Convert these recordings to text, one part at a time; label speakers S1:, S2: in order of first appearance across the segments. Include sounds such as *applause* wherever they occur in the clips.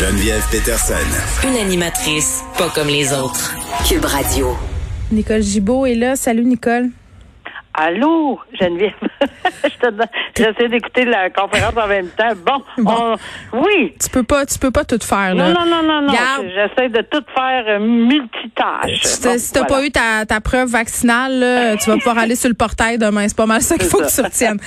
S1: Geneviève Peterson.
S2: Une animatrice pas comme les autres. Cube Radio.
S3: Nicole Gibault est là. Salut Nicole.
S4: Allô, Geneviève? *laughs* J'essaie d'écouter la conférence en même temps. Bon, oui.
S3: Tu peux pas, tu peux pas tout faire là.
S4: Non, non, non, non, non. J'essaie de tout faire euh, multitâche.
S3: si t'as pas eu ta, ta preuve vaccinale, tu vas pouvoir aller sur le portail demain. C'est pas mal ça qu'il faut que tu retiennes.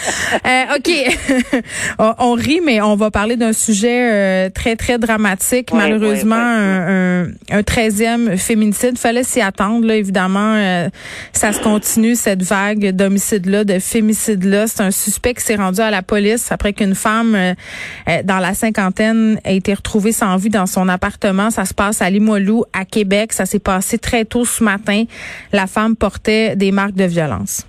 S3: Euh, ok, *laughs* on, rit, mais on va parler d'un sujet euh, très très dramatique. Malheureusement, un, un, 13e féminicide. Fallait s'y attendre. Là, évidemment, euh, ça se continue cette vague d'homicide-là, de fémicide-là. C'est un suspect qui s'est rendu à la police après qu'une femme euh, euh, dans la cinquantaine a été retrouvée sans vue dans son appartement. Ça se passe à Limoilou, à Québec. Ça s'est passé très tôt ce matin. La femme portait des marques de violence.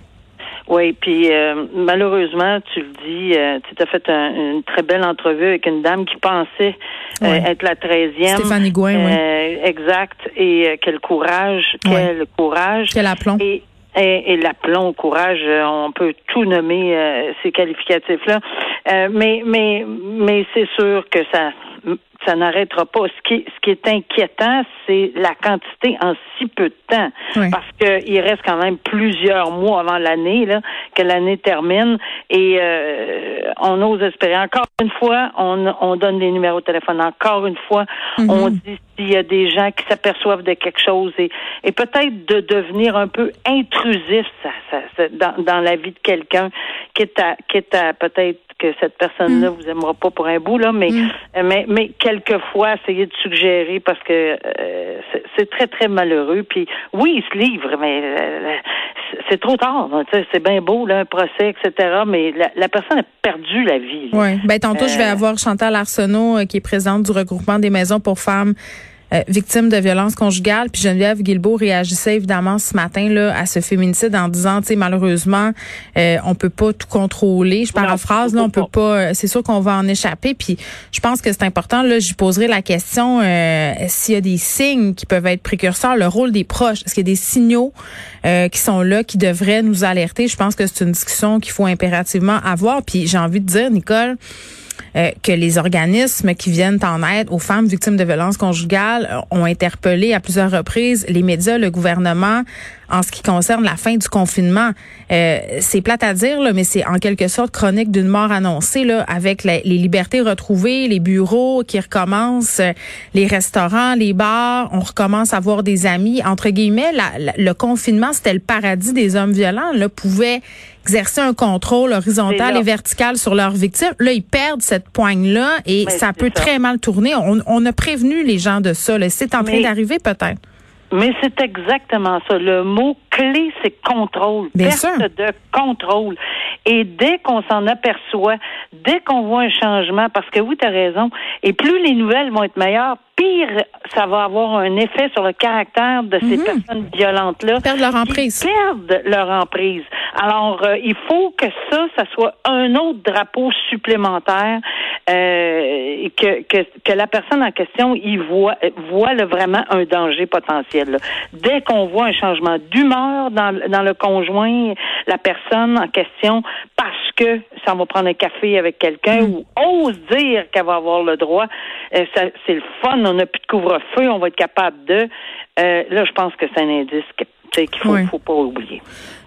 S4: Oui, puis euh, malheureusement, tu le dis, tu as fait une très belle entrevue avec une dame qui pensait être la treizième.
S3: Stéphanie Gouin, oui.
S4: Exact. Et quel courage, quel courage.
S3: Quel aplomb.
S4: Et, et, et l'aplomb, courage, euh, on peut tout nommer euh, ces qualificatifs-là. Euh, mais mais mais c'est sûr que ça ça n'arrêtera pas. Ce qui, ce qui est inquiétant, c'est la quantité en si peu de temps. Parce qu'il reste quand même plusieurs mois avant l'année, là, que l'année termine. Et euh, on ose espérer. Encore une fois, on, on donne les numéros de téléphone. Encore une fois, mm-hmm. on dit s'il y a des gens qui s'aperçoivent de quelque chose et, et peut-être de devenir un peu intrusif ça, ça, dans, dans la vie de quelqu'un, quitte à, quitte à peut-être que cette personne-là mm. vous aimera pas pour un bout là, mais mm. mais mais quelquefois essayer de suggérer parce que euh, c'est très très malheureux. Puis oui, il se livre, mais euh, c'est trop tard. C'est bien beau là, un procès, etc. Mais la, personne a perdu la vie.
S3: Oui. Ben tantôt je vais euh, avoir Chantal Arsenault qui est présidente du regroupement des maisons pour femmes euh, victime de violence conjugale. Puis Geneviève Guilbeault réagissait évidemment ce matin là à ce féminicide en disant, tu sais, malheureusement, euh, on peut pas tout contrôler. Je paraphrase, là, on peut pas. Euh, c'est sûr qu'on va en échapper. Puis je pense que c'est important. Là, je poserai la question euh, s'il y a des signes qui peuvent être précurseurs, le rôle des proches. Est-ce qu'il y a des signaux qui sont là qui devraient nous alerter? Je pense que c'est une discussion qu'il faut impérativement avoir. Puis j'ai envie de dire, Nicole. Euh, que les organismes qui viennent en aide aux femmes victimes de violences conjugales euh, ont interpellé à plusieurs reprises les médias, le gouvernement en ce qui concerne la fin du confinement. Euh, c'est plate à dire, là, mais c'est en quelque sorte chronique d'une mort annoncée, là, avec les libertés retrouvées, les bureaux qui recommencent, les restaurants, les bars, on recommence à voir des amis. Entre guillemets, le confinement, c'était le paradis des hommes violents, là, pouvaient exercer un contrôle horizontal et vertical sur leurs victimes. Là, ils perdent cette poigne-là et ça peut très mal tourner. On, a prévenu les gens de ça. C'est en train d'arriver peut-être.
S4: Mais c'est exactement ça. Le mot clé, c'est contrôle.
S3: Bien
S4: Perte de contrôle. Et dès qu'on s'en aperçoit, dès qu'on voit un changement, parce que oui, tu as raison, et plus les nouvelles vont être meilleures, pire ça va avoir un effet sur le caractère de ces mhm. personnes violentes-là.
S3: Perdent leur emprise.
S4: Perdent leur emprise. Alors, euh, il faut que ça, ça soit un autre drapeau supplémentaire euh, que, que, que la personne en question y voit, voit vraiment un danger potentiel. Dès qu'on voit un changement d'humeur dans, dans le conjoint, la personne en question, parce que ça va prendre un café avec quelqu'un mm. ou ose dire qu'elle va avoir le droit, euh, c'est le fun, on n'a plus de couvre-feu, on va être capable de. Euh, là, je pense que c'est un indice qu'il faut, faut pas oublier.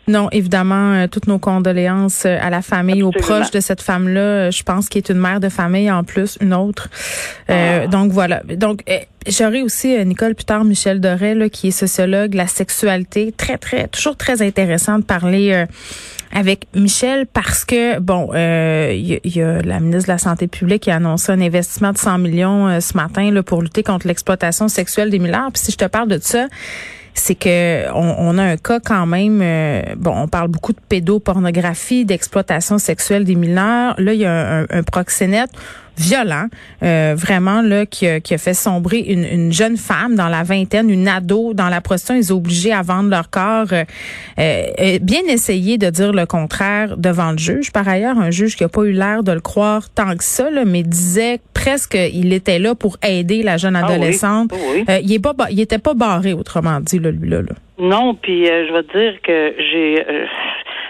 S3: Non, évidemment, euh, toutes nos condoléances euh, à la famille, aux proches de cette femme-là. Euh, je pense qu'elle est une mère de famille en plus, une autre. Ah. Donc voilà. Donc j'aurai aussi Nicole plus tard, Michel Doré, là, qui est sociologue, la sexualité, très très toujours très intéressant de parler. avec Michel parce que bon, il y, a la ministre de la Santé publique qui a annoncé un investissement de 100 millions ce matin là, pour lutter contre l'exploitation sexuelle des mineurs. Puis si je te parle de ça, c'est que on, a un cas quand même. Euh, bon, on parle beaucoup de pédopornographie, d'exploitation sexuelle des mineurs. Là, il y a un, un proxénète violent, euh, vraiment là qui a, qui a fait sombrer une, une, jeune femme dans la vingtaine, une ado dans la prostitution. Ils ont obligé à vendre leur corps. Euh, euh, bien essayé de dire le contraire devant le juge. Par ailleurs, un juge qui a pas eu l'air de le croire tant que ça, là, mais disait presque qu'il était là pour aider la jeune ah adolescente.
S4: Ah
S3: il est pas, il était pas barré autrement dit là, lui là. là.
S4: Non, puis je vais te dire que j'ai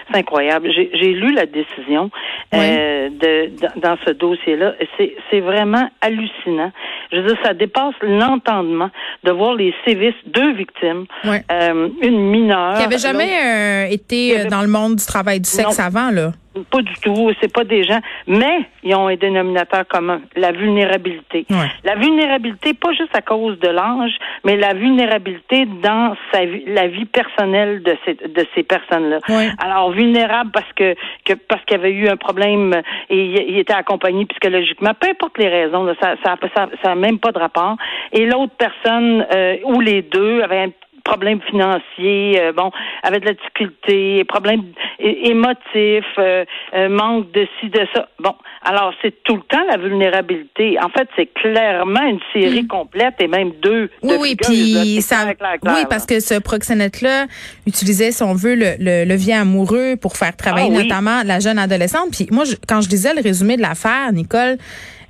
S4: c'est incroyable. J'ai lu la décision euh, de, dans ce dossier-là. C'est vraiment hallucinant. Je veux dire, ça dépasse l'entendement de voir les sévices, deux victimes, euh, une mineure.
S3: Qui avait jamais euh, été dans le monde du travail du sexe avant, là.
S4: Pas du tout, c'est pas des gens, mais ils ont un dénominateur commun, la vulnérabilité. La vulnérabilité, pas juste à cause de l'ange, mais la vulnérabilité dans sa vie, la vie personnelle de ces, de ces personnes-là. Alors vulnérable parce que, que parce qu'il y avait eu un problème et il, était accompagné psychologiquement, peu importe les raisons, ça, ça, ça, ça, même pas de rapport. Et l'autre personne euh, ou les deux avaient un problèmes financiers, euh, bon, avec de la difficulté, problèmes émotifs, euh, euh, manque de ci, de ça. Bon, alors c'est tout le temps la vulnérabilité. En fait, c'est clairement une série mm. complète et même deux.
S3: Oui, oui, puis ça, oui, parce que ce proxénète-là utilisait, si on veut, le, le levier amoureux pour faire travailler ah notamment la jeune adolescente. Puis moi, quand je disais le résumé de l'affaire, Nicole,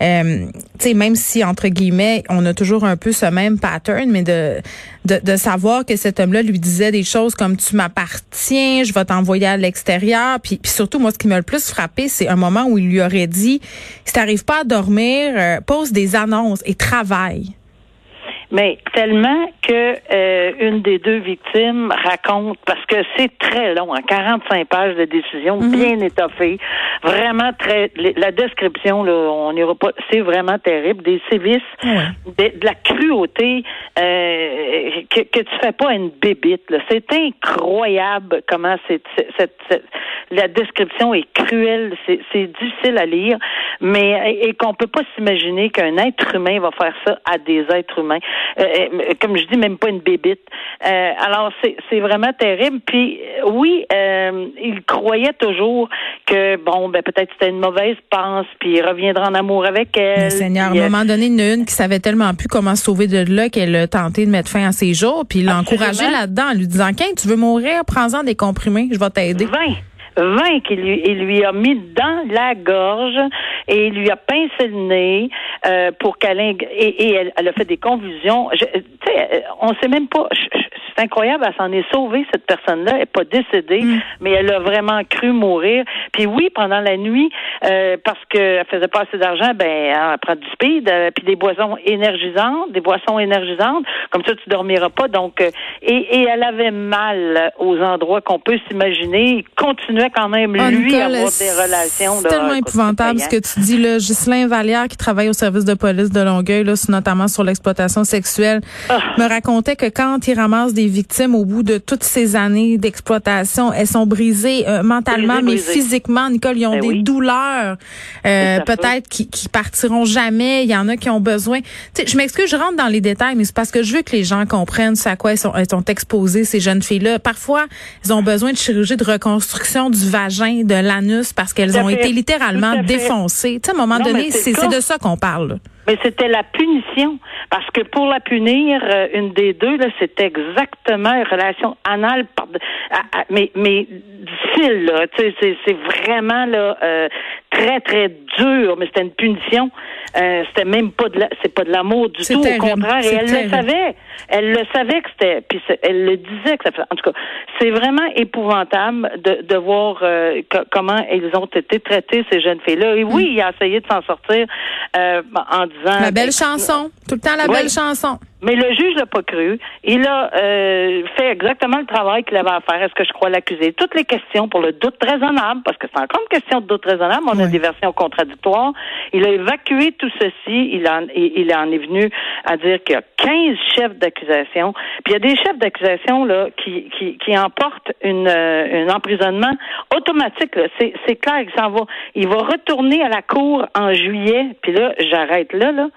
S3: euh, tu sais, même si entre guillemets, on a toujours un peu ce même pattern, mais de de, de savoir que cet homme-là lui disait des choses comme tu m'appartiens, je vais t'envoyer à l'extérieur. Puis, surtout, moi, ce qui m'a le plus frappé, c'est un moment où il lui aurait dit si t'arrives pas à dormir, euh, pose des annonces et travaille
S4: mais tellement que euh, une des deux victimes raconte, parce que c'est très long, hein, 45 pages de décision, mhm. bien étoffées, vraiment très, la description, là, on n'ira pas, c'est vraiment terrible, des sévices, de, la cruauté, euh, que, que tu fais pas une bébite, c'est incroyable comment c'est, cette, la description est cruelle, c'est, difficile à lire, mais et, qu'on peut pas s'imaginer qu'un être humain va faire ça à des êtres humains. Euh, euh, comme je dis, même pas une bébite. Euh, alors, c'est vraiment terrible. Puis, oui, il croyait toujours que, bon, ben peut-être c'était une mauvaise pense, puis il reviendra en amour avec elle.
S3: Mais Seigneur, à un moment donné, une, une qui savait tellement plus comment se sauver de là qu'elle a tenté de mettre fin à ses jours, puis encouragé là-dedans en lui disant, Qu'un, tu veux mourir, prends-en des comprimés, je vais t'aider.
S4: 20 20 qu'il lui, il lui a mis dans la gorge et il lui a pincé le nez euh, pour qu'elle et, et elle, elle, a fait des convulsions. Tu sais, on sait même pas. C'est incroyable, elle s'en est sauvée cette personne-là, elle n'est pas décédée, mm. mais elle a vraiment cru mourir. Puis oui, pendant la nuit, euh, parce qu'elle faisait pas assez d'argent, ben elle prend du speed, euh, puis des boissons énergisantes, des boissons énergisantes. Comme ça, tu dormiras pas. Donc, euh, et, et elle avait mal aux endroits qu'on peut s'imaginer. Il quand même lui avoir des relations.
S3: C'est tellement épouvantable ce que tu dis là. Ghislain Vallière qui travaille au service de police de Longueuil, là, notamment sur l'exploitation sexuelle, ah. me racontait que quand il ramasse des victimes au bout de toutes ces années d'exploitation, elles sont brisées euh, mentalement, mais physiquement. Nicole, ils ont ben des douleurs, euh, peut-être qui, qui partiront jamais. Il y en a qui ont besoin. sais, je m'excuse, je rentre dans les détails, mais c'est parce que je veux que les gens comprennent à quoi elles sont, elles sont exposées ces jeunes filles-là. Parfois, ils ont besoin de chirurgie de reconstruction du vagin, de l'anus, parce qu'elles ont été littéralement défoncées. sais, à un moment donné, c'est de ça qu'on parle.
S4: Mais c'était la punition. Parce que pour la punir, euh, une des deux, là, c'était exactement une relation anale, par, mais, mais difficile, là. Tu sais, c'est vraiment, là, euh, très, très dur, mais c'était une punition. Euh, c'était même pas de la, c'est pas de l'amour du tout, au contraire. Et elle le savait. Elle le savait que c'était, puis elle le disait que ça. En tout cas, c'est vraiment épouvantable de, de voir euh, comment ils ont été traités ces jeunes filles-là. Et oui, mm. il a essayé de s'en sortir euh, en disant.
S3: La belle chanson, tout le temps la belle chanson.
S4: Mais le juge l'a pas cru. Il a euh, fait exactement le travail qu'il avait à faire. Est-ce que je crois l'accuser? Toutes les questions pour le doute raisonnable, parce que c'est encore une question de doute raisonnable. On a des versions contradictoires. Il a évacué tout ceci. Il en, il en est venu à dire qu'il y a 15 chefs d'accusation. Puis il y a des chefs d'accusation là qui, qui, qui emportent une, euh, un emprisonnement automatique. C'est, c'est clair qu'il s'en va. Il va retourner à la cour en juillet. Puis là, j'arrête là, là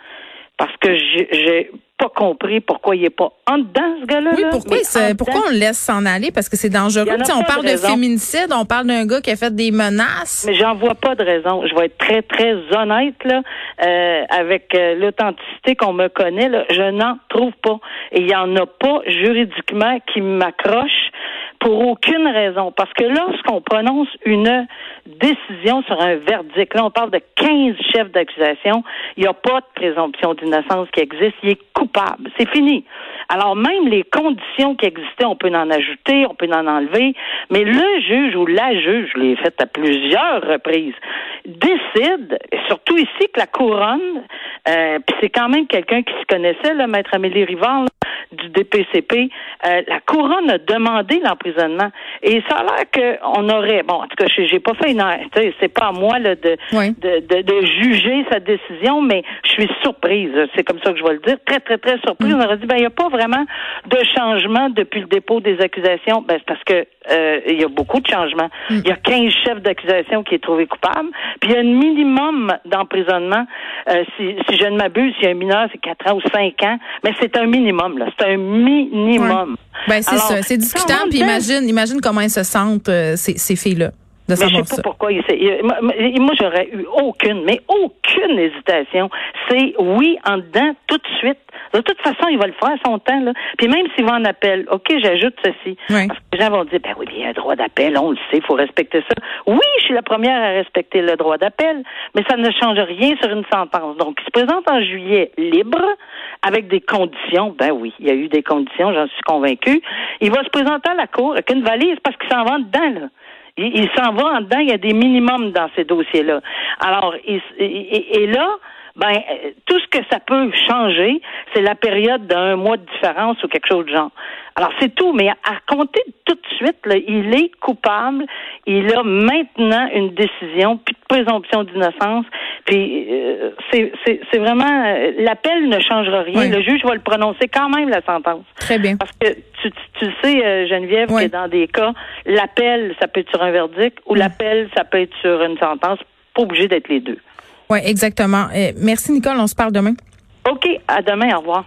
S4: parce que j'ai pas compris pourquoi il est pas en dedans, ce gars-là.
S3: Oui, pourquoi, pourquoi on le laisse s'en aller? Parce que c'est dangereux. on parle de, féminicide, on parle d'un gars qui a fait des menaces.
S4: Mais j'en vois pas de raison. Je vais être très, très honnête, là, euh, avec euh, l'authenticité qu'on me connaît, là, je n'en trouve pas. Et il y en a pas juridiquement qui m'accroche pour aucune raison. Parce que lorsqu'on prononce une décision sur un verdict, là, on parle de 15 chefs d'accusation, il n'y a pas de présomption d'innocence qui existe, il est coupable. C'est fini. Alors, même les conditions qui existaient, on peut en ajouter, on peut en enlever, mais le juge ou la juge, je l'ai fait à plusieurs reprises, décide, surtout ici, que la couronne Euh, puis c'est quand même quelqu'un qui se connaissait, là, maître Amélie Rivard, du DPCP. Euh, la couronne a demandé l'emprisonnement. Et ça a l'air qu'on aurait, bon, en tout cas, j'ai pas fait une, c'est pas à moi là, de, de, de, juger sa décision, mais je suis surprise. C'est comme ça que je vais le dire. Très, très, très surprise. Mm. On aurait dit, ben, il n'y a pas vraiment de changement depuis le dépôt des accusations. Ben, c'est parce que euh, il y a beaucoup de changements. Mm. Il y a 15 chefs d'accusation qui est trouvé coupable. Puis il y a un minimum d'emprisonnement. Euh, si, si je ne m'abuse, s'il y a un mineur, c'est 4 ans ou 5 ans. Mais c'est un minimum, là. C'est un minimum.
S3: Ben, c'est ça. C'est discutable. Puis imagine, imagine comment ils se sentent, euh, ces, ces filles-là.
S4: De mais je sais pas pourquoi. Il, moi, moi j'aurais eu aucune, mais aucune hésitation. C'est oui en dedans tout de suite. De toute façon, il va le faire à son temps. Là. Puis même s'il va en appel, OK, j'ajoute ceci. Parce que les gens vont dire, ben oui, il y a un droit d'appel, on le sait, il faut respecter ça. Oui, je suis la première à respecter le droit d'appel, mais ça ne change rien sur une sentence. Donc, il se présente en juillet libre, avec des conditions. Ben oui, il y a eu des conditions, j'en suis convaincue. Il va se présenter à la cour avec une valise parce qu'il s'en va dedans, là. Il, s'en va en dedans, il y a des minimums dans ces dossiers-là. Alors, et là, ben euh, tout ce que ça peut changer, c'est la période d'un mois de différence ou quelque chose de genre. Alors c'est tout, mais à compter tout de suite, là, il est coupable, il a maintenant une décision, puis de présomption d'innocence, puis euh, c'est vraiment euh, l'appel ne changera rien. Le juge va le prononcer quand même la sentence.
S3: Très bien.
S4: Parce que tu, tu, sais, Geneviève, que dans des cas, l'appel ça peut être sur un verdict ou l'appel ça peut être sur une sentence, pas obligé d'être les deux.
S3: Oui, exactement. Merci, Nicole. On se parle demain.
S4: OK. À demain. Au revoir.